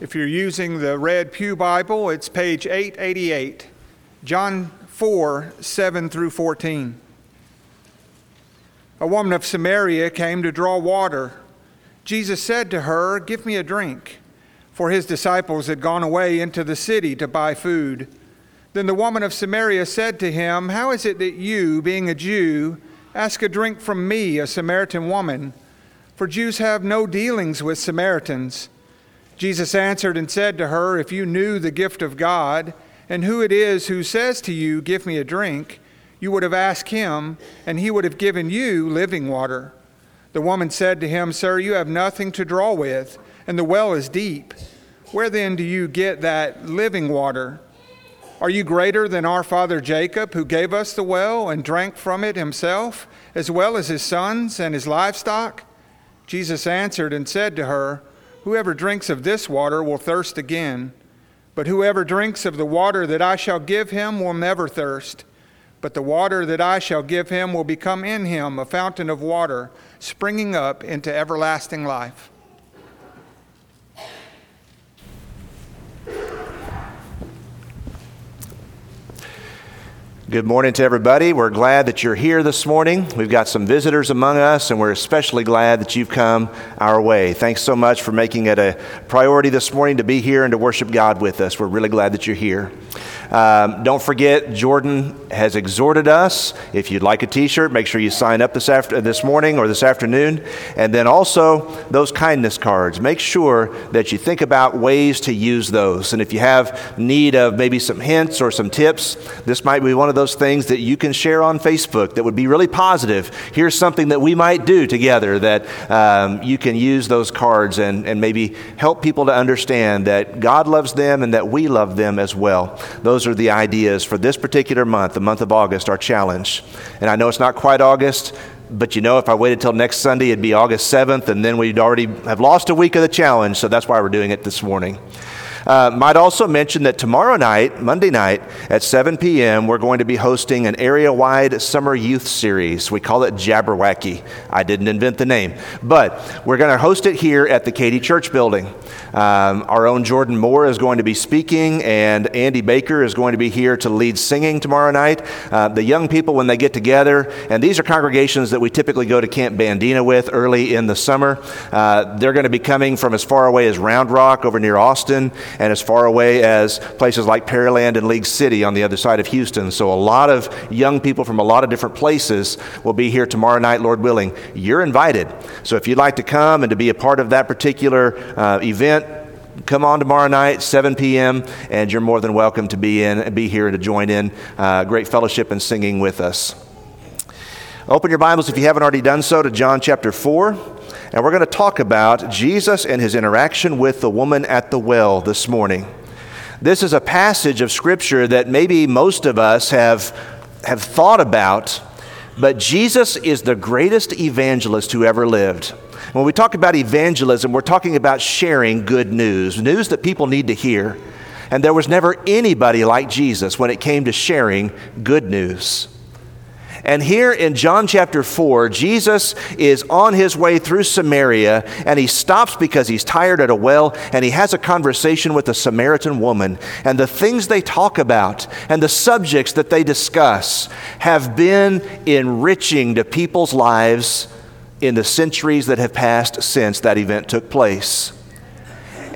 If you're using the Red Pew Bible, it's page 888, John 4 7 through 14. A woman of Samaria came to draw water. Jesus said to her, Give me a drink, for his disciples had gone away into the city to buy food. Then the woman of Samaria said to him, How is it that you, being a Jew, ask a drink from me, a Samaritan woman? For Jews have no dealings with Samaritans. Jesus answered and said to her, If you knew the gift of God, and who it is who says to you, Give me a drink, you would have asked him, and he would have given you living water. The woman said to him, Sir, you have nothing to draw with, and the well is deep. Where then do you get that living water? Are you greater than our father Jacob, who gave us the well and drank from it himself, as well as his sons and his livestock? Jesus answered and said to her, Whoever drinks of this water will thirst again, but whoever drinks of the water that I shall give him will never thirst. But the water that I shall give him will become in him a fountain of water, springing up into everlasting life. Good morning to everybody. We're glad that you're here this morning. We've got some visitors among us, and we're especially glad that you've come our way. Thanks so much for making it a priority this morning to be here and to worship God with us. We're really glad that you're here. Um, don't forget, Jordan has exhorted us. If you'd like a T-shirt, make sure you sign up this after this morning or this afternoon. And then also those kindness cards. Make sure that you think about ways to use those. And if you have need of maybe some hints or some tips, this might be one of those things that you can share on Facebook that would be really positive. Here's something that we might do together that um, you can use those cards and, and maybe help people to understand that God loves them and that we love them as well. Those those are the ideas for this particular month, the month of August, our challenge. And I know it's not quite August, but you know, if I waited till next Sunday, it'd be August 7th, and then we'd already have lost a week of the challenge. So that's why we're doing it this morning. Uh, might also mention that tomorrow night, Monday night, at 7 p.m., we're going to be hosting an area wide summer youth series. We call it Jabberwacky. I didn't invent the name, but we're going to host it here at the Katy Church building. Um, our own Jordan Moore is going to be speaking, and Andy Baker is going to be here to lead singing tomorrow night. Uh, the young people, when they get together, and these are congregations that we typically go to Camp Bandina with early in the summer, uh, they're going to be coming from as far away as Round Rock over near Austin and as far away as places like Pearland and League City on the other side of Houston. So, a lot of young people from a lot of different places will be here tomorrow night, Lord willing. You're invited. So, if you'd like to come and to be a part of that particular uh, event, come on tomorrow night 7 p.m and you're more than welcome to be in and be here and to join in uh, great fellowship and singing with us open your bibles if you haven't already done so to john chapter 4 and we're going to talk about Jesus and his interaction with the woman at the well this morning. This is a passage of Scripture that maybe most of us have, have thought about, but Jesus is the greatest evangelist who ever lived. When we talk about evangelism, we're talking about sharing good news, news that people need to hear. And there was never anybody like Jesus when it came to sharing good news. And here in John chapter 4, Jesus is on his way through Samaria and he stops because he's tired at a well and he has a conversation with a Samaritan woman. And the things they talk about and the subjects that they discuss have been enriching to people's lives in the centuries that have passed since that event took place.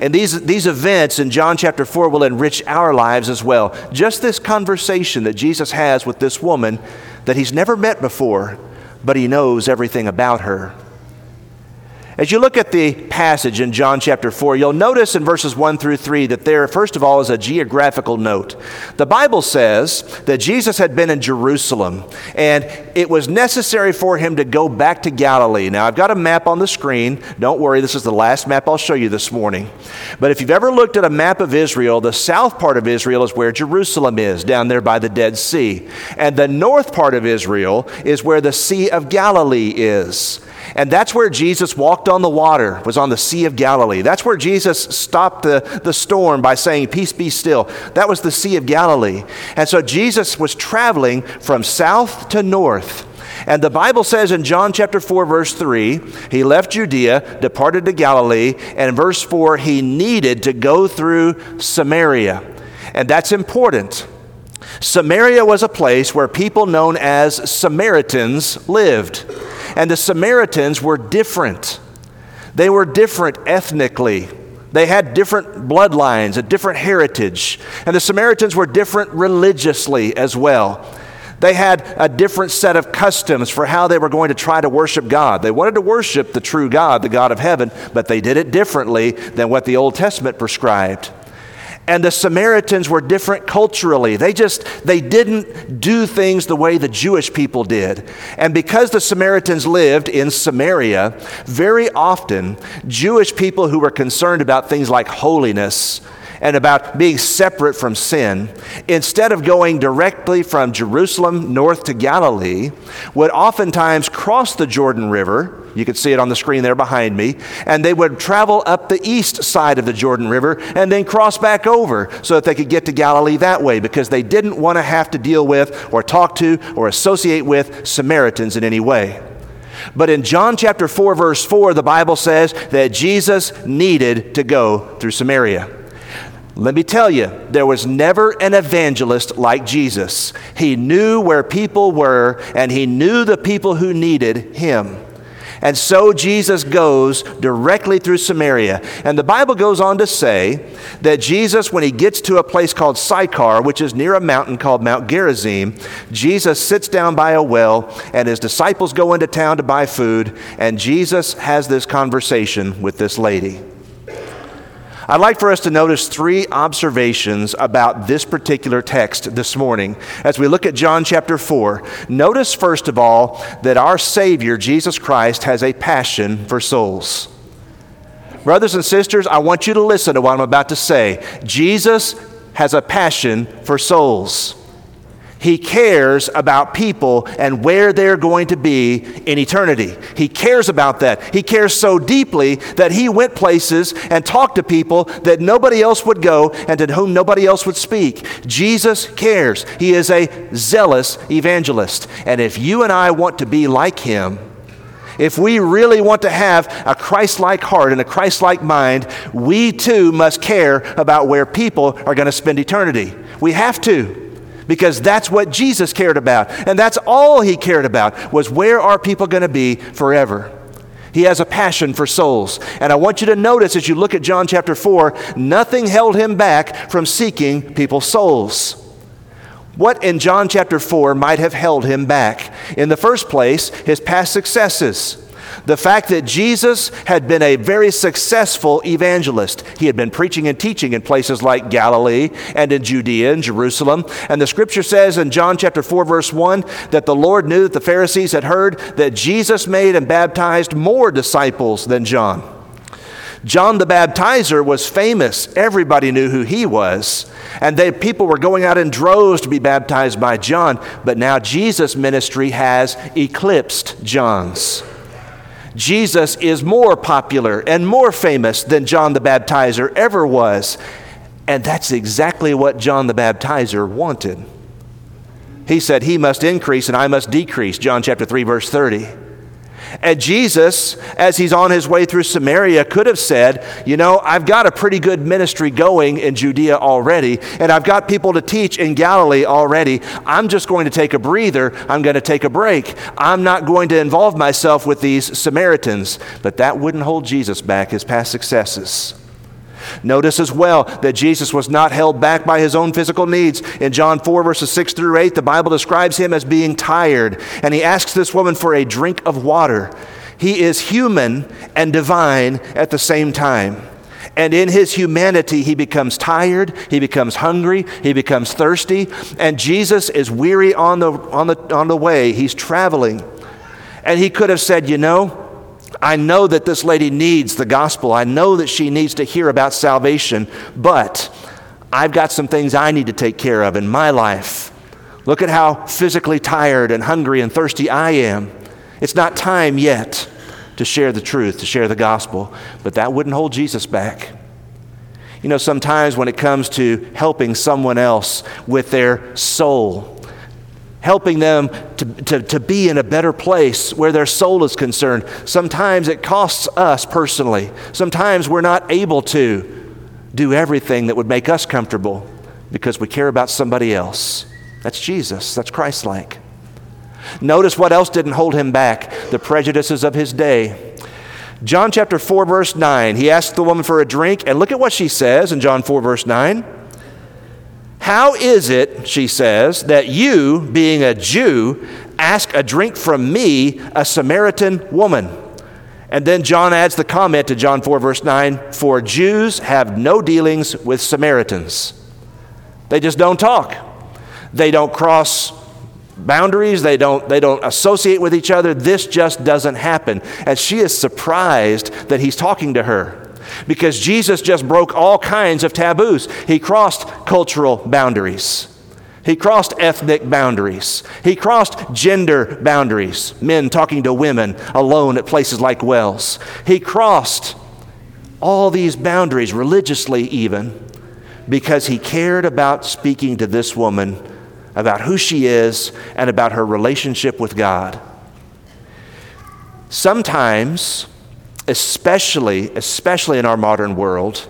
And these, these events in John chapter 4 will enrich our lives as well. Just this conversation that Jesus has with this woman that he's never met before, but he knows everything about her. As you look at the passage in John chapter 4, you'll notice in verses 1 through 3 that there, first of all, is a geographical note. The Bible says that Jesus had been in Jerusalem, and it was necessary for him to go back to Galilee. Now, I've got a map on the screen. Don't worry, this is the last map I'll show you this morning. But if you've ever looked at a map of Israel, the south part of Israel is where Jerusalem is, down there by the Dead Sea. And the north part of Israel is where the Sea of Galilee is. And that's where Jesus walked on the water, was on the Sea of Galilee. That's where Jesus stopped the, the storm by saying, Peace be still. That was the Sea of Galilee. And so Jesus was traveling from south to north. And the Bible says in John chapter 4, verse 3, he left Judea, departed to Galilee, and in verse 4, he needed to go through Samaria. And that's important. Samaria was a place where people known as Samaritans lived. And the Samaritans were different. They were different ethnically. They had different bloodlines, a different heritage. And the Samaritans were different religiously as well. They had a different set of customs for how they were going to try to worship God. They wanted to worship the true God, the God of heaven, but they did it differently than what the Old Testament prescribed. And the Samaritans were different culturally. They just they didn't do things the way the Jewish people did. And because the Samaritans lived in Samaria, very often Jewish people who were concerned about things like holiness and about being separate from sin, instead of going directly from Jerusalem north to Galilee, would oftentimes cross the Jordan River. You can see it on the screen there behind me. And they would travel up the east side of the Jordan River and then cross back over so that they could get to Galilee that way because they didn't want to have to deal with or talk to or associate with Samaritans in any way. But in John chapter 4, verse 4, the Bible says that Jesus needed to go through Samaria. Let me tell you, there was never an evangelist like Jesus. He knew where people were, and he knew the people who needed him. And so Jesus goes directly through Samaria. And the Bible goes on to say that Jesus, when he gets to a place called Sychar, which is near a mountain called Mount Gerizim, Jesus sits down by a well, and his disciples go into town to buy food, and Jesus has this conversation with this lady. I'd like for us to notice three observations about this particular text this morning as we look at John chapter 4. Notice, first of all, that our Savior, Jesus Christ, has a passion for souls. Brothers and sisters, I want you to listen to what I'm about to say. Jesus has a passion for souls. He cares about people and where they're going to be in eternity. He cares about that. He cares so deeply that he went places and talked to people that nobody else would go and to whom nobody else would speak. Jesus cares. He is a zealous evangelist. And if you and I want to be like him, if we really want to have a Christ like heart and a Christ like mind, we too must care about where people are going to spend eternity. We have to because that's what Jesus cared about. And that's all he cared about was where are people going to be forever? He has a passion for souls. And I want you to notice as you look at John chapter 4, nothing held him back from seeking people's souls. What in John chapter 4 might have held him back? In the first place, his past successes. The fact that Jesus had been a very successful evangelist. He had been preaching and teaching in places like Galilee and in Judea and Jerusalem. And the scripture says in John chapter 4, verse 1, that the Lord knew that the Pharisees had heard that Jesus made and baptized more disciples than John. John the Baptizer was famous. Everybody knew who he was. And they, people were going out in droves to be baptized by John. But now Jesus' ministry has eclipsed John's. Jesus is more popular and more famous than John the Baptizer ever was. And that's exactly what John the Baptizer wanted. He said, He must increase and I must decrease. John chapter 3, verse 30. And Jesus, as he's on his way through Samaria, could have said, You know, I've got a pretty good ministry going in Judea already, and I've got people to teach in Galilee already. I'm just going to take a breather. I'm going to take a break. I'm not going to involve myself with these Samaritans. But that wouldn't hold Jesus back, his past successes. Notice as well that Jesus was not held back by his own physical needs. In John 4, verses 6 through 8, the Bible describes him as being tired, and he asks this woman for a drink of water. He is human and divine at the same time. And in his humanity, he becomes tired, he becomes hungry, he becomes thirsty, and Jesus is weary on the, on the, on the way. He's traveling. And he could have said, You know, I know that this lady needs the gospel. I know that she needs to hear about salvation, but I've got some things I need to take care of in my life. Look at how physically tired and hungry and thirsty I am. It's not time yet. to share the truth, to share the gospel. But that wouldn't hold Jesus back. You know, sometimes when it comes to helping someone else with their soul, helping them to, to, to be in a better place where their soul is concerned, sometimes it costs us personally. Sometimes we're not able to do everything that would make us comfortable because we care about somebody else. That's Jesus, that's Christ like. Notice what else didn't hold him back the prejudices of his day. John chapter 4, verse 9, he asked the woman for a drink, and look at what she says in John 4, verse 9. How is it, she says, that you, being a Jew, ask a drink from me, a Samaritan woman? And then John adds the comment to John 4, verse 9 For Jews have no dealings with Samaritans. They just don't talk. They don't cross boundaries, they don't, they don't associate with each other. This just doesn't happen. And she is surprised that he's talking to her because Jesus just broke all kinds of taboos. He crossed cultural boundaries. He crossed ethnic boundaries. He crossed gender boundaries, men talking to women alone at places like wells. He crossed all these boundaries, religiously even, because he cared about speaking to this woman about who she is and about her relationship with God. Sometimes, especially, especially in our modern world,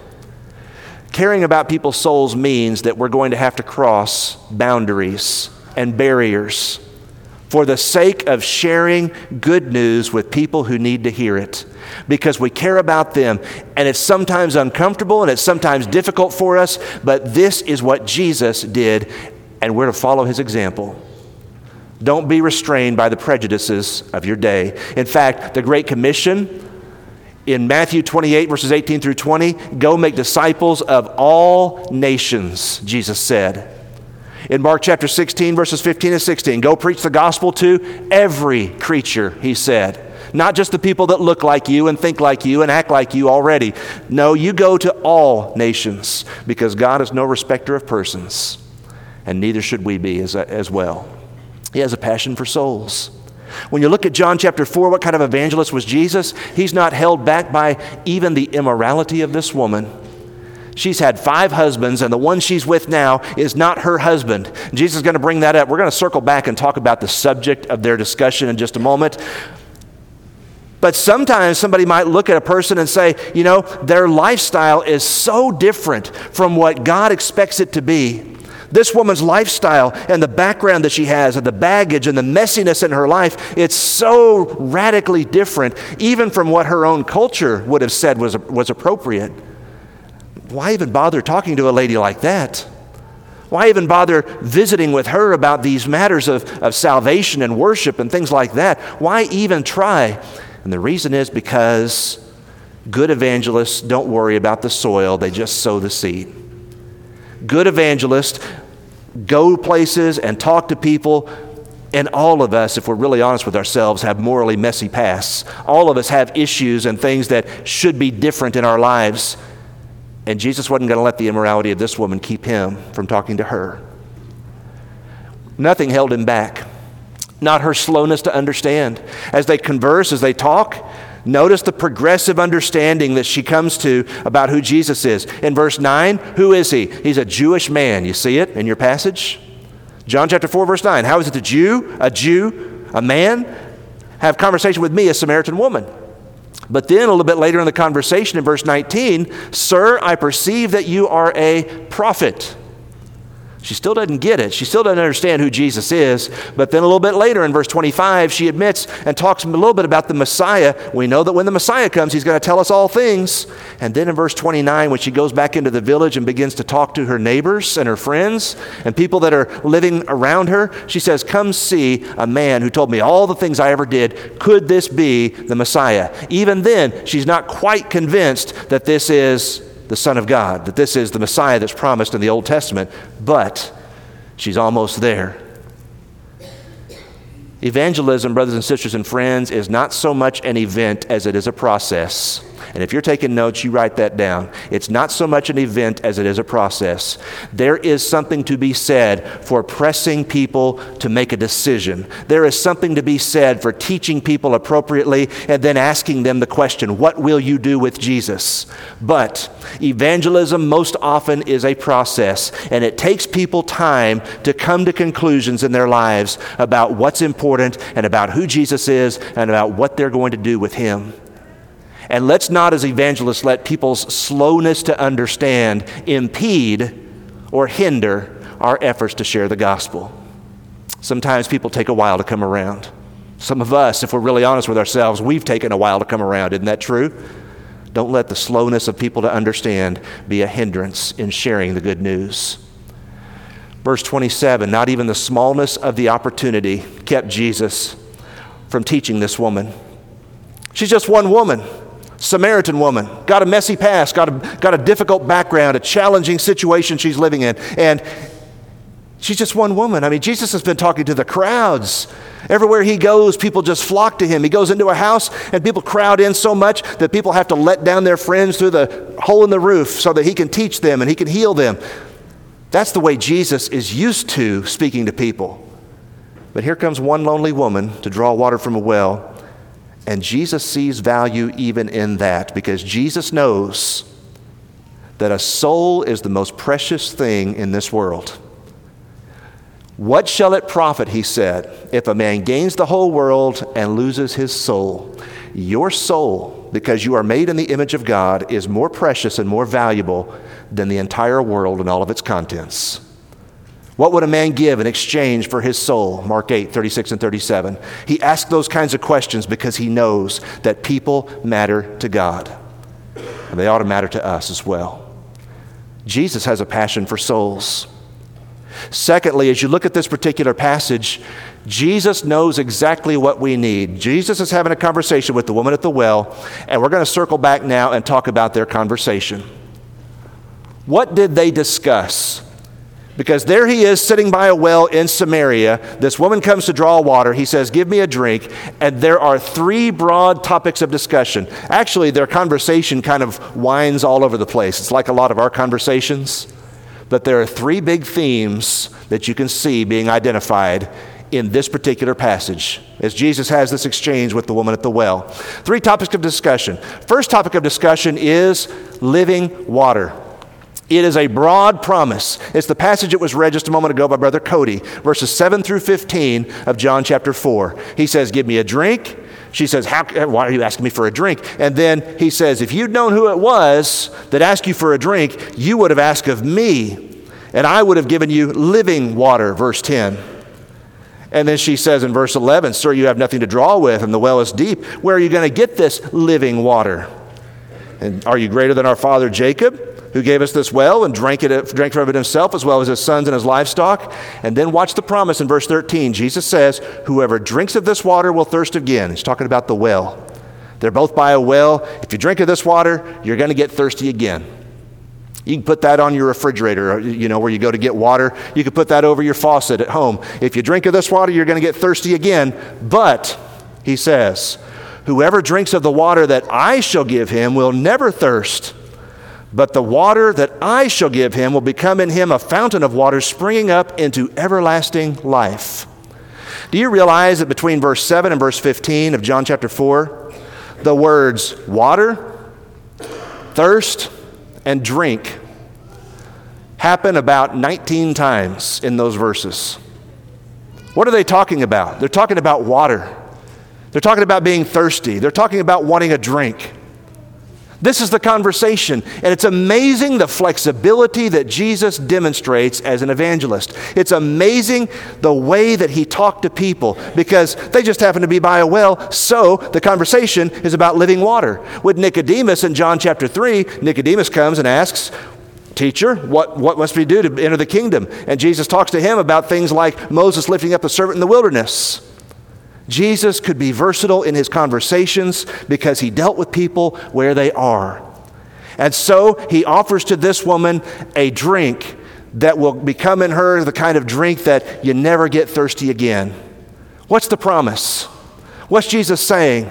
caring about people's souls means that we're going to have to cross boundaries and barriers for the sake of sharing good news with people who need to hear it because we care about them. And it's sometimes uncomfortable and it's sometimes difficult for us, but this is what Jesus did, and we're to follow his example. Don't be restrained by the prejudices of your day. In fact, the Great Commission in Matthew 28, verses 18 through 20, go make disciples of all nations, Jesus said. In Mark chapter 16, verses 15 and 16, go preach the gospel to every creature, he said. Not just the people that look like you and think like you and act like you already. No, you go to all nations because God is no respecter of persons and neither should we be as, as well. He has a passion for souls. When you look at John chapter 4, what kind of evangelist was Jesus? He's not held back by even the immorality of this woman. She's had five husbands, and the one she's with now is not her husband. Jesus is going to bring that up. We're going to circle back and talk about the subject of their discussion in just a moment. But sometimes somebody might look at a person and say, you know, their lifestyle is so different from what God expects it to be this woman's lifestyle and the background that she has and the baggage and the messiness in her life, it's so radically different, even from what her own culture would have said was, was appropriate. Why even bother talking to a lady like that? Why even bother visiting with her about these matters of, of salvation and worship and things like that? Why even try? And the reason is because good evangelists don't worry about the soil, they just sow the seed. Good evangelists go places and talk to people. And all of us, if we're really honest with ourselves, have morally messy pasts. All of us have issues and things that should be different in our lives. And Jesus wasn't going to let the immorality of this woman keep him from talking to her. Nothing held him back, not her slowness to understand. As they converse, as they talk, Notice the progressive understanding that she comes to about who Jesus is. In verse 9, who is he? He's a Jewish man. You see it in your passage? John chapter 4, verse 9. How is it a Jew, a Jew, a man, have conversation with me, a Samaritan woman? But then a little bit later in the conversation in verse 19, Sir, I perceive that you are a prophet. She still doesn't get it. She still doesn't understand who Jesus is. But then a little bit later in verse 25, she admits and talks a little bit about the Messiah. We know that when the Messiah comes, he's going to tell us all things. And then in verse 29, when she goes back into the village and begins to talk to her neighbors and her friends and people that are living around her, she says, Come see a man who told me all the things I ever did. Could this be the Messiah? Even then, she's not quite convinced that this is the Son of God, that this is the Messiah that's promised in the Old Testament, but she's almost there. Evangelism, brothers and sisters and friends, is not so much an event as it is a process. And if you're taking notes, you write that down. It's not so much an event as it is a process. There is something to be said for pressing people to make a decision. There is something to be said for teaching people appropriately and then asking them the question, What will you do with Jesus? But evangelism most often is a process, and it takes people time to come to conclusions in their lives about what's important and about who Jesus is and about what they're going to do with him. And let's not, as evangelists, let people's slowness to understand impede or hinder our efforts to share the gospel. Sometimes people take a while to come around. Some of us, if we're really honest with ourselves, we've taken a while to come around. Isn't that true? Don't let the slowness of people to understand be a hindrance in sharing the good news. Verse 27 Not even the smallness of the opportunity kept Jesus from teaching this woman. She's just one woman. Samaritan woman, got a messy past, got a, got a difficult background, a challenging situation she's living in. And she's just one woman. I mean, Jesus has been talking to the crowds. Everywhere he goes, people just flock to him. He goes into a house and people crowd in so much that people have to let down their friends through the hole in the roof so that he can teach them and he can heal them. That's the way Jesus is used to speaking to people. But here comes one lonely woman to draw water from a well and Jesus sees value even in that because Jesus knows that a soul is the most precious thing in this world. What shall it profit, he said, if a man gains the whole world and loses his soul? Your soul, because you are made in the image of God, is more precious and more valuable than the entire world and all of its contents. What would a man give in exchange for his soul? Mark 8, 36 and 37. He asks those kinds of questions because he knows that people matter to God. And they ought to matter to us as well. Jesus has a passion for souls. Secondly, as you look at this particular passage, Jesus knows exactly what we need. Jesus is having a conversation with the woman at the well, and we're going to circle back now and talk about their conversation. What did they discuss? Because there he is sitting by a well in Samaria. This woman comes to draw water. He says, Give me a drink. And there are three broad topics of discussion. Actually, their conversation kind of winds all over the place. It's like a lot of our conversations. But there are three big themes that you can see being identified in this particular passage as Jesus has this exchange with the woman at the well. Three topics of discussion. First topic of discussion is living water. It is a broad promise. It's the passage that was read just a moment ago by Brother Cody, verses 7 through 15 of John chapter 4. He says, Give me a drink. She says, How, Why are you asking me for a drink? And then he says, If you'd known who it was that asked you for a drink, you would have asked of me, and I would have given you living water, verse 10. And then she says in verse 11, Sir, you have nothing to draw with, and the well is deep. Where are you going to get this living water? And are you greater than our father Jacob? Who gave us this well and drank, it, drank from it himself as well as his sons and his livestock. And then watch the promise in verse 13. Jesus says, Whoever drinks of this water will thirst again. He's talking about the well. They're both by a well. If you drink of this water, you're going to get thirsty again. You can put that on your refrigerator, you know, where you go to get water. You can put that over your faucet at home. If you drink of this water, you're going to get thirsty again. But, he says, whoever drinks of the water that I shall give him will never thirst. But the water that I shall give him will become in him a fountain of water springing up into everlasting life. Do you realize that between verse 7 and verse 15 of John chapter 4, the words water, thirst, and drink happen about 19 times in those verses? What are they talking about? They're talking about water. They're talking about being thirsty. They're talking about wanting a drink. This is the conversation. And it's amazing the flexibility that Jesus demonstrates as an evangelist. It's amazing the way that he talked to people because they just happen to be by a well. So the conversation is about living water. With Nicodemus in John chapter 3, Nicodemus comes and asks, Teacher, what, what must we do to enter the kingdom? And Jesus talks to him about things like Moses lifting up the servant in the wilderness. Jesus could be versatile in his conversations because he dealt with people where they are. And so he offers to this woman a drink that will become in her the kind of drink that you never get thirsty again. What's the promise? What's Jesus saying?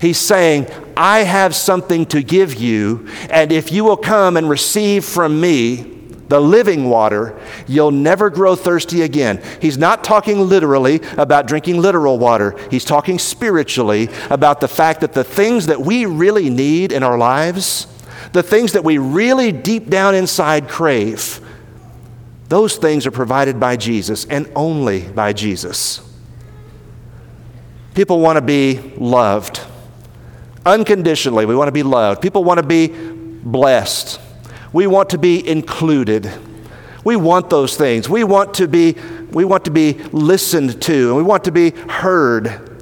He's saying, I have something to give you, and if you will come and receive from me, the living water, you'll never grow thirsty again. He's not talking literally about drinking literal water. He's talking spiritually about the fact that the things that we really need in our lives, the things that we really deep down inside crave, those things are provided by Jesus and only by Jesus. People want to be loved unconditionally. We want to be loved. People want to be blessed. We want to be included. We want those things. We want to be, we want to be listened to, and we want to be heard.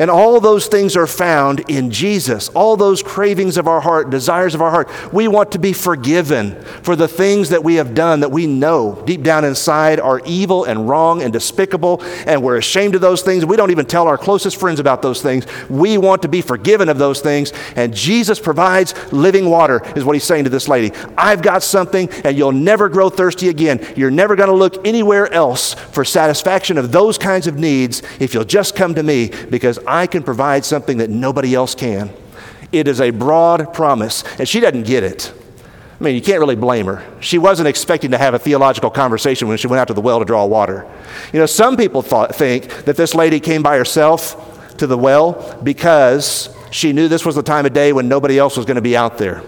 And all those things are found in Jesus. All those cravings of our heart, desires of our heart. We want to be forgiven for the things that we have done that we know deep down inside are evil and wrong and despicable, and we're ashamed of those things. We don't even tell our closest friends about those things. We want to be forgiven of those things, and Jesus provides living water, is what he's saying to this lady. I've got something, and you'll never grow thirsty again. You're never going to look anywhere else for satisfaction of those kinds of needs if you'll just come to me because I can provide something that nobody else can. It is a broad promise, and she doesn't get it. I mean, you can't really blame her. She wasn't expecting to have a theological conversation when she went out to the well to draw water. You know, some people thought, think that this lady came by herself to the well because she knew this was the time of day when nobody else was going to be out there.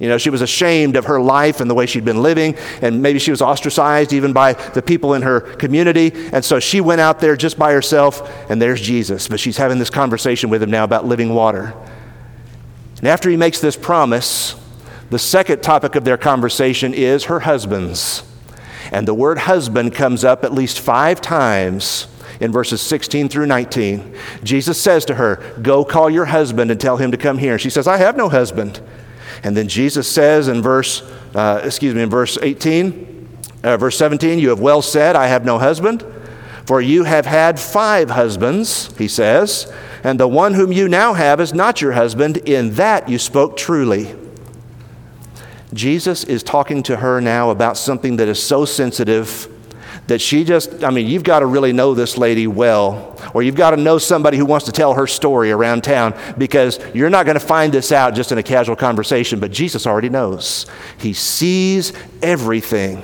You know, she was ashamed of her life and the way she'd been living, and maybe she was ostracized even by the people in her community. And so she went out there just by herself, and there's Jesus. But she's having this conversation with him now about living water. And after he makes this promise, the second topic of their conversation is her husbands. And the word husband comes up at least five times in verses 16 through 19. Jesus says to her, Go call your husband and tell him to come here. And she says, I have no husband. And then Jesus says in verse, uh, excuse me, in verse 18, uh, verse 17, You have well said, I have no husband. For you have had five husbands, he says, and the one whom you now have is not your husband. In that you spoke truly. Jesus is talking to her now about something that is so sensitive that she just, I mean, you've got to really know this lady well, or you've got to know somebody who wants to tell her story around town because you're not going to find this out just in a casual conversation, but Jesus already knows. He sees everything.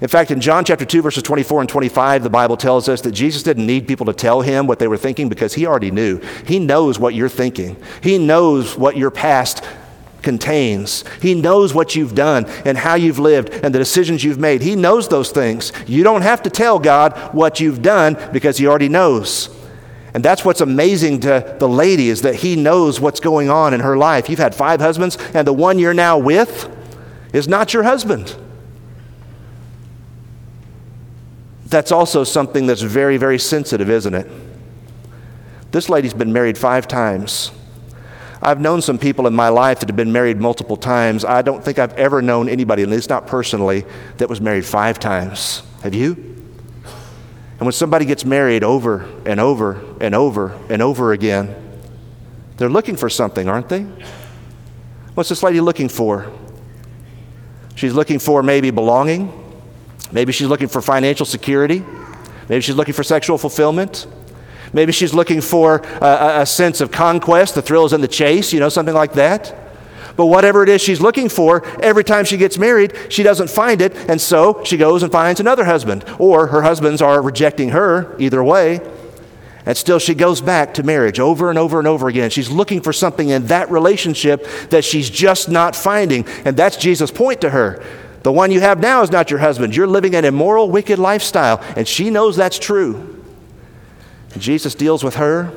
In fact, in John chapter 2, verses 24 and 25, the Bible tells us that Jesus didn't need people to tell him what they were thinking because he already knew. He knows what you're thinking, he knows what your past contains. He knows what you've done and how you've lived and the decisions you've made. He knows those things. You don't have to tell God what you've done because He already knows. And that's what's amazing to the lady is that He knows what's going on in her life. You've had five husbands, and the one you're now with is not your husband. That's also something that's very, very sensitive, isn't it? This lady's been married five times. I've known some people in my life that have been married multiple times. I don't think I've ever known anybody, at least not personally, that was married five times. Have you? And when somebody gets married over and over and over and over again, they're looking for something, aren't they? What's this lady looking for? She's looking for maybe belonging. Maybe she's looking for financial security. Maybe she's looking for sexual fulfillment. Maybe she's looking for a, a sense of conquest, the thrills in the chase, you know, something like that. But whatever it is she's looking for, every time she gets married, she doesn't find it, and so she goes and finds another husband. Or her husbands are rejecting her, either way. And still, she goes back to marriage over and over and over again. She's looking for something in that relationship that she's just not finding. And that's Jesus' point to her. The one you have now is not your husband. You're living an immoral, wicked lifestyle, and she knows that's true. Jesus deals with her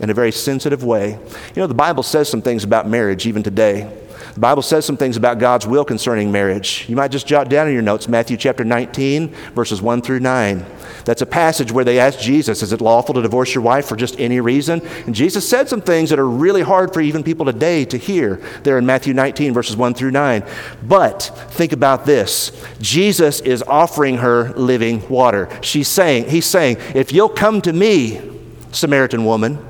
in a very sensitive way. You know, the Bible says some things about marriage even today. The Bible says some things about God's will concerning marriage. You might just jot down in your notes Matthew chapter 19, verses 1 through 9. That's a passage where they asked Jesus, Is it lawful to divorce your wife for just any reason? And Jesus said some things that are really hard for even people today to hear there in Matthew 19, verses 1 through 9. But think about this Jesus is offering her living water. She's saying, He's saying, If you'll come to me, Samaritan woman,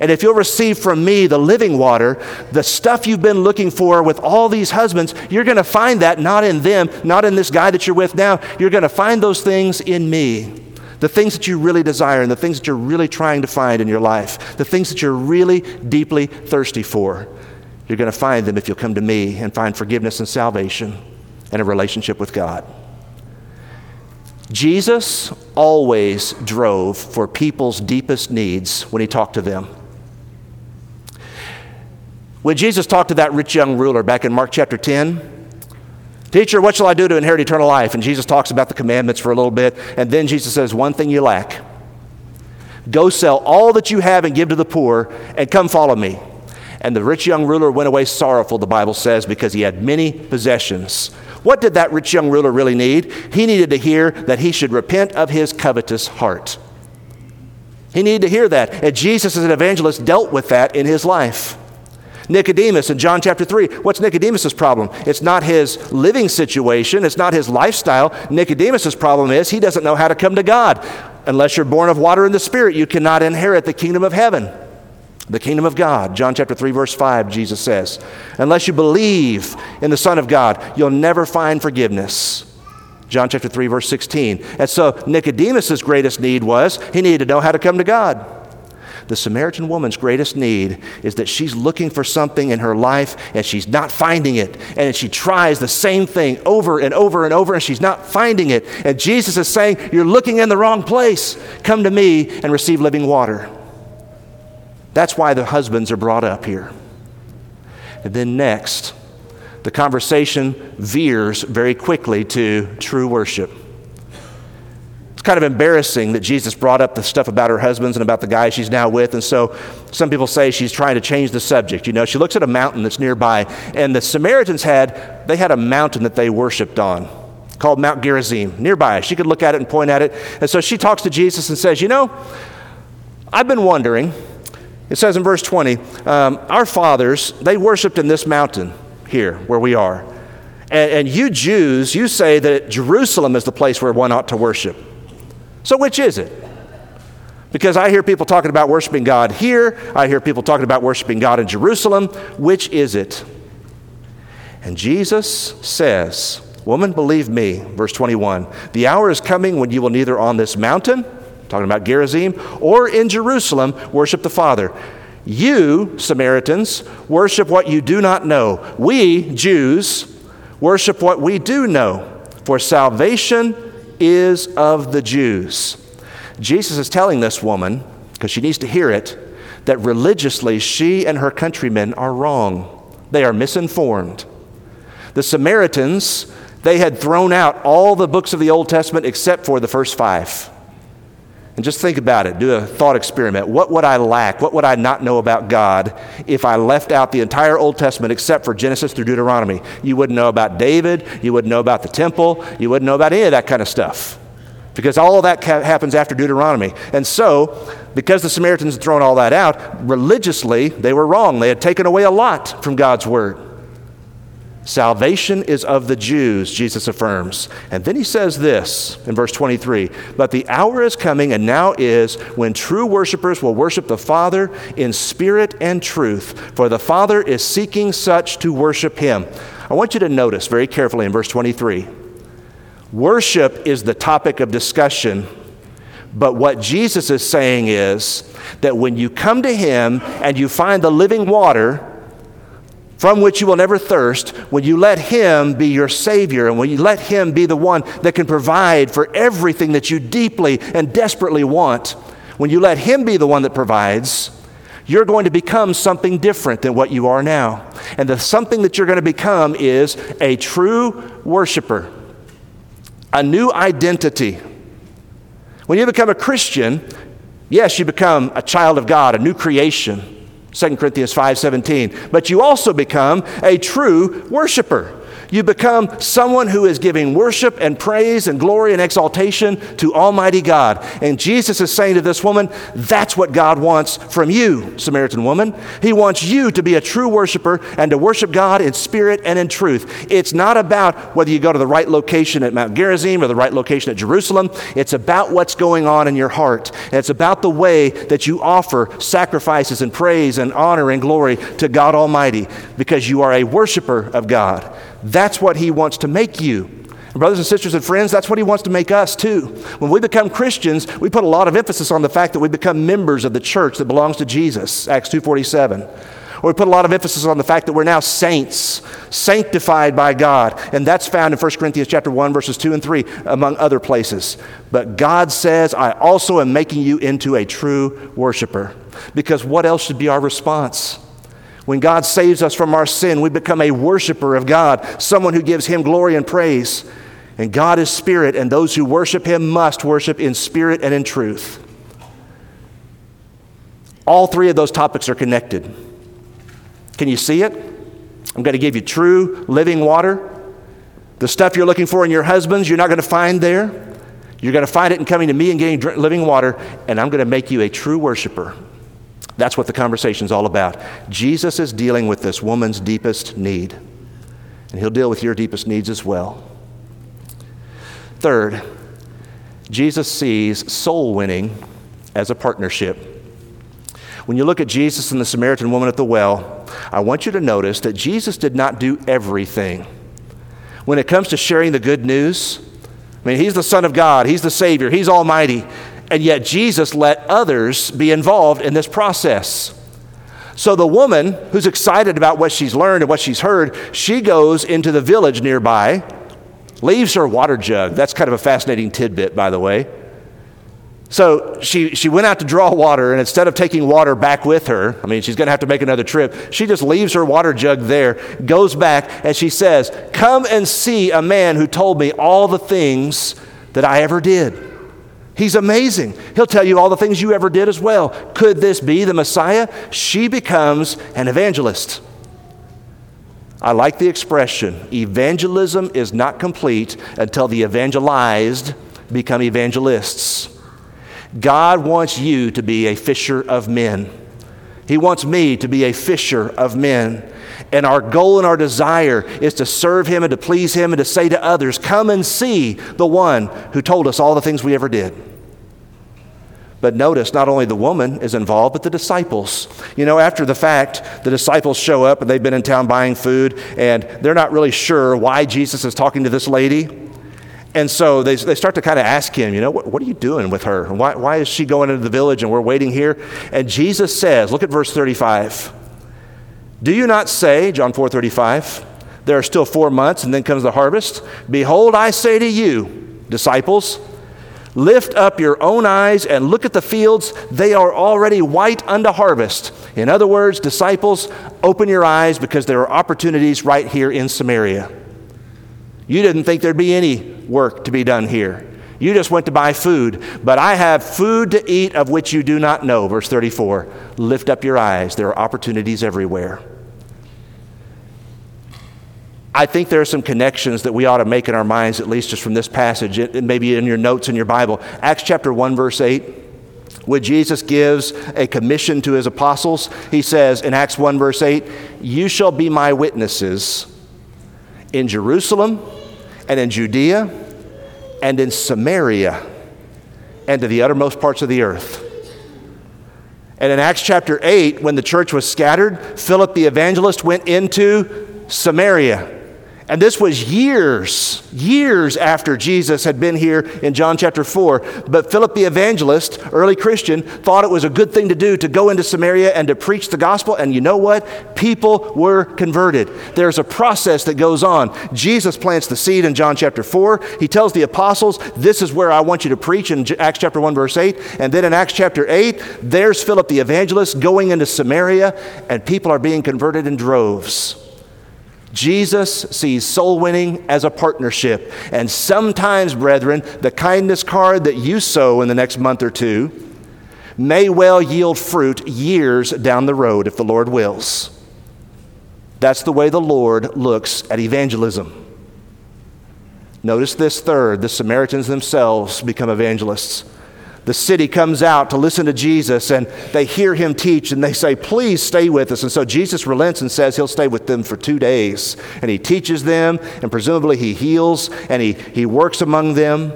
and if you'll receive from me the living water, the stuff you've been looking for with all these husbands, you're going to find that not in them, not in this guy that you're with now. You're going to find those things in me. the things that you really desire and the things that you're really trying to find in your life, the things that you're really deeply thirsty for, you're going to find them if you'll come to me and find forgiveness and salvation and a relationship with God. Jesus always drove for people's deepest needs when he talked to them. When Jesus talked to that rich young ruler back in Mark chapter 10, Teacher, what shall I do to inherit eternal life? And Jesus talks about the commandments for a little bit. And then Jesus says, One thing you lack. Go sell all that you have and give to the poor, and come follow me. And the rich young ruler went away sorrowful, the Bible says, because he had many possessions. What did that rich young ruler really need? He needed to hear that he should repent of his covetous heart. He needed to hear that. And Jesus, as an evangelist, dealt with that in his life. Nicodemus in John chapter 3. What's Nicodemus's problem? It's not his living situation, it's not his lifestyle. Nicodemus's problem is he doesn't know how to come to God. Unless you're born of water and the Spirit, you cannot inherit the kingdom of heaven. The kingdom of God. John chapter 3 verse 5 Jesus says, "Unless you believe in the Son of God, you'll never find forgiveness." John chapter 3 verse 16. And so Nicodemus's greatest need was he needed to know how to come to God. The Samaritan woman's greatest need is that she's looking for something in her life and she's not finding it. And she tries the same thing over and over and over and she's not finding it. And Jesus is saying, You're looking in the wrong place. Come to me and receive living water. That's why the husbands are brought up here. And then next, the conversation veers very quickly to true worship kind of embarrassing that Jesus brought up the stuff about her husbands and about the guy she's now with. And so some people say she's trying to change the subject. You know, she looks at a mountain that's nearby, and the Samaritans had, they had a mountain that they worshiped on called Mount Gerizim nearby. She could look at it and point at it. And so she talks to Jesus and says, You know, I've been wondering. It says in verse 20, um, Our fathers, they worshiped in this mountain here where we are. And, and you Jews, you say that Jerusalem is the place where one ought to worship. So, which is it? Because I hear people talking about worshiping God here, I hear people talking about worshiping God in Jerusalem. Which is it? And Jesus says, Woman, believe me, verse 21, the hour is coming when you will neither on this mountain, talking about Gerizim, or in Jerusalem worship the Father. You, Samaritans, worship what you do not know. We, Jews, worship what we do know. For salvation is of the Jews. Jesus is telling this woman, because she needs to hear it, that religiously she and her countrymen are wrong. They are misinformed. The Samaritans, they had thrown out all the books of the Old Testament except for the first five. And just think about it. Do a thought experiment. What would I lack? What would I not know about God if I left out the entire Old Testament except for Genesis through Deuteronomy? You wouldn't know about David. You wouldn't know about the temple. You wouldn't know about any of that kind of stuff. Because all of that ca- happens after Deuteronomy. And so, because the Samaritans had thrown all that out, religiously, they were wrong. They had taken away a lot from God's word. Salvation is of the Jews, Jesus affirms. And then he says this in verse 23 But the hour is coming, and now is, when true worshipers will worship the Father in spirit and truth, for the Father is seeking such to worship him. I want you to notice very carefully in verse 23 worship is the topic of discussion. But what Jesus is saying is that when you come to him and you find the living water, from which you will never thirst, when you let Him be your Savior and when you let Him be the one that can provide for everything that you deeply and desperately want, when you let Him be the one that provides, you're going to become something different than what you are now. And the something that you're going to become is a true worshiper, a new identity. When you become a Christian, yes, you become a child of God, a new creation. 2 Corinthians 5:17. But you also become a true worshiper. You become someone who is giving worship and praise and glory and exaltation to Almighty God. And Jesus is saying to this woman, that's what God wants from you, Samaritan woman. He wants you to be a true worshiper and to worship God in spirit and in truth. It's not about whether you go to the right location at Mount Gerizim or the right location at Jerusalem. It's about what's going on in your heart. And it's about the way that you offer sacrifices and praise and honor and glory to God Almighty because you are a worshiper of God. That's what He wants to make you. Brothers and sisters and friends, that's what he wants to make us too. When we become Christians, we put a lot of emphasis on the fact that we become members of the church that belongs to Jesus, Acts 2:47. Or we put a lot of emphasis on the fact that we're now saints, sanctified by God. And that's found in 1 Corinthians chapter 1 verses 2 and 3 among other places. But God says, "I also am making you into a true worshiper." Because what else should be our response? When God saves us from our sin, we become a worshiper of God, someone who gives him glory and praise. And God is spirit, and those who worship him must worship in spirit and in truth. All three of those topics are connected. Can you see it? I'm going to give you true living water. The stuff you're looking for in your husbands, you're not going to find there. You're going to find it in coming to me and getting living water, and I'm going to make you a true worshiper. That's what the conversation's all about. Jesus is dealing with this woman's deepest need, and he'll deal with your deepest needs as well. Third, Jesus sees soul winning as a partnership. When you look at Jesus and the Samaritan woman at the well, I want you to notice that Jesus did not do everything. When it comes to sharing the good news, I mean, He's the Son of God, He's the Savior, He's Almighty, and yet Jesus let others be involved in this process. So the woman who's excited about what she's learned and what she's heard, she goes into the village nearby leaves her water jug. That's kind of a fascinating tidbit, by the way. So she, she went out to draw water, and instead of taking water back with her, I mean, she's going to have to make another trip, she just leaves her water jug there, goes back, and she says, Come and see a man who told me all the things that I ever did. He's amazing. He'll tell you all the things you ever did as well. Could this be the Messiah? She becomes an evangelist. I like the expression evangelism is not complete until the evangelized become evangelists. God wants you to be a fisher of men. He wants me to be a fisher of men. And our goal and our desire is to serve Him and to please Him and to say to others, Come and see the one who told us all the things we ever did. But notice, not only the woman is involved, but the disciples. You know, after the fact, the disciples show up and they've been in town buying food, and they're not really sure why Jesus is talking to this lady. And so they, they start to kind of ask him, you know, what, what are you doing with her? Why, why is she going into the village and we're waiting here? And Jesus says, look at verse 35. Do you not say, John 4 35, there are still four months and then comes the harvest? Behold, I say to you, disciples, Lift up your own eyes and look at the fields. They are already white unto harvest. In other words, disciples, open your eyes because there are opportunities right here in Samaria. You didn't think there'd be any work to be done here. You just went to buy food, but I have food to eat of which you do not know. Verse 34 Lift up your eyes. There are opportunities everywhere. I think there are some connections that we ought to make in our minds, at least just from this passage, and maybe in your notes in your Bible. Acts chapter 1, verse 8, when Jesus gives a commission to his apostles, he says in Acts 1, verse 8, You shall be my witnesses in Jerusalem and in Judea and in Samaria and to the uttermost parts of the earth. And in Acts chapter 8, when the church was scattered, Philip the evangelist went into Samaria. And this was years, years after Jesus had been here in John chapter 4. But Philip the evangelist, early Christian, thought it was a good thing to do to go into Samaria and to preach the gospel. And you know what? People were converted. There's a process that goes on. Jesus plants the seed in John chapter 4. He tells the apostles, This is where I want you to preach in Acts chapter 1, verse 8. And then in Acts chapter 8, there's Philip the evangelist going into Samaria, and people are being converted in droves. Jesus sees soul winning as a partnership. And sometimes, brethren, the kindness card that you sow in the next month or two may well yield fruit years down the road if the Lord wills. That's the way the Lord looks at evangelism. Notice this third the Samaritans themselves become evangelists the city comes out to listen to Jesus and they hear him teach and they say, Please stay with us. And so Jesus relents and says he'll stay with them for two days. And he teaches them and presumably he heals and he, he works among them.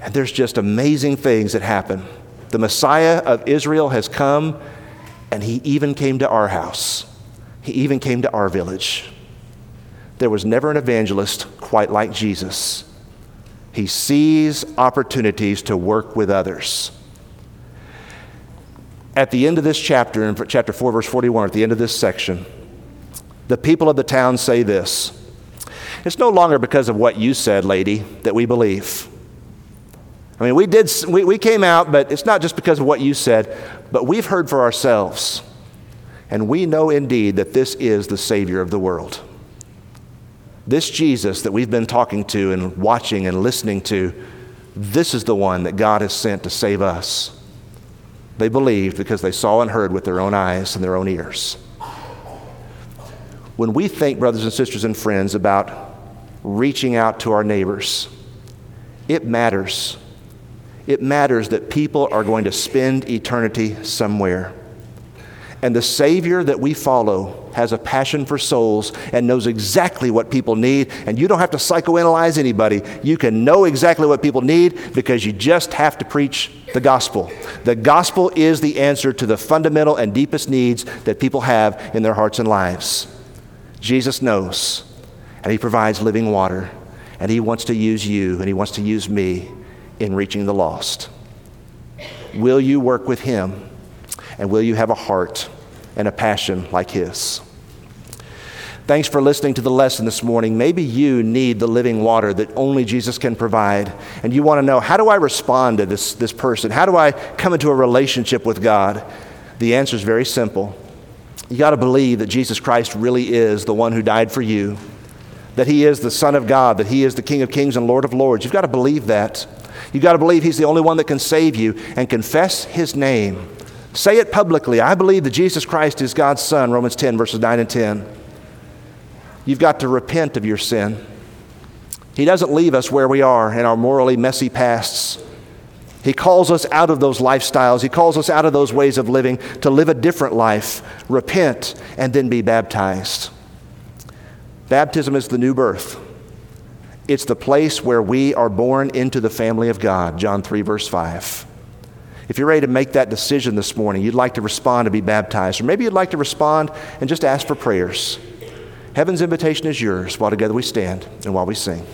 And there's just amazing things that happen. The Messiah of Israel has come and he even came to our house, he even came to our village. there was never an evangelist quite like Jesus. He sees opportunities to work with others. At the end of this chapter, in chapter 4, verse 41, at the end of this section, the people of the town say this It's no longer because of what you said, lady, that we believe. I mean, we, did, we, we came out, but it's not just because of what you said, but we've heard for ourselves. And we know indeed that this is the Savior of the world. This Jesus that we've been talking to and watching and listening to, this is the one that God has sent to save us. They believed because they saw and heard with their own eyes and their own ears. When we think, brothers and sisters and friends, about reaching out to our neighbors, it matters. It matters that people are going to spend eternity somewhere. And the Savior that we follow has a passion for souls and knows exactly what people need. And you don't have to psychoanalyze anybody. You can know exactly what people need because you just have to preach the gospel. The gospel is the answer to the fundamental and deepest needs that people have in their hearts and lives. Jesus knows, and He provides living water, and He wants to use you, and He wants to use me in reaching the lost. Will you work with Him? And will you have a heart and a passion like His? Thanks for listening to the lesson this morning. Maybe you need the living water that only Jesus can provide, and you want to know how do I respond to this, this person? How do I come into a relationship with God? The answer is very simple. You got to believe that Jesus Christ really is the one who died for you, that He is the Son of God, that He is the King of Kings and Lord of Lords. You've got to believe that. You've got to believe He's the only one that can save you and confess His name. Say it publicly. I believe that Jesus Christ is God's Son, Romans 10, verses 9 and 10. You've got to repent of your sin. He doesn't leave us where we are in our morally messy pasts. He calls us out of those lifestyles. He calls us out of those ways of living to live a different life, repent, and then be baptized. Baptism is the new birth. It's the place where we are born into the family of God, John 3, verse 5. If you're ready to make that decision this morning, you'd like to respond to be baptized, or maybe you'd like to respond and just ask for prayers. Heaven's invitation is yours while together we stand and while we sing.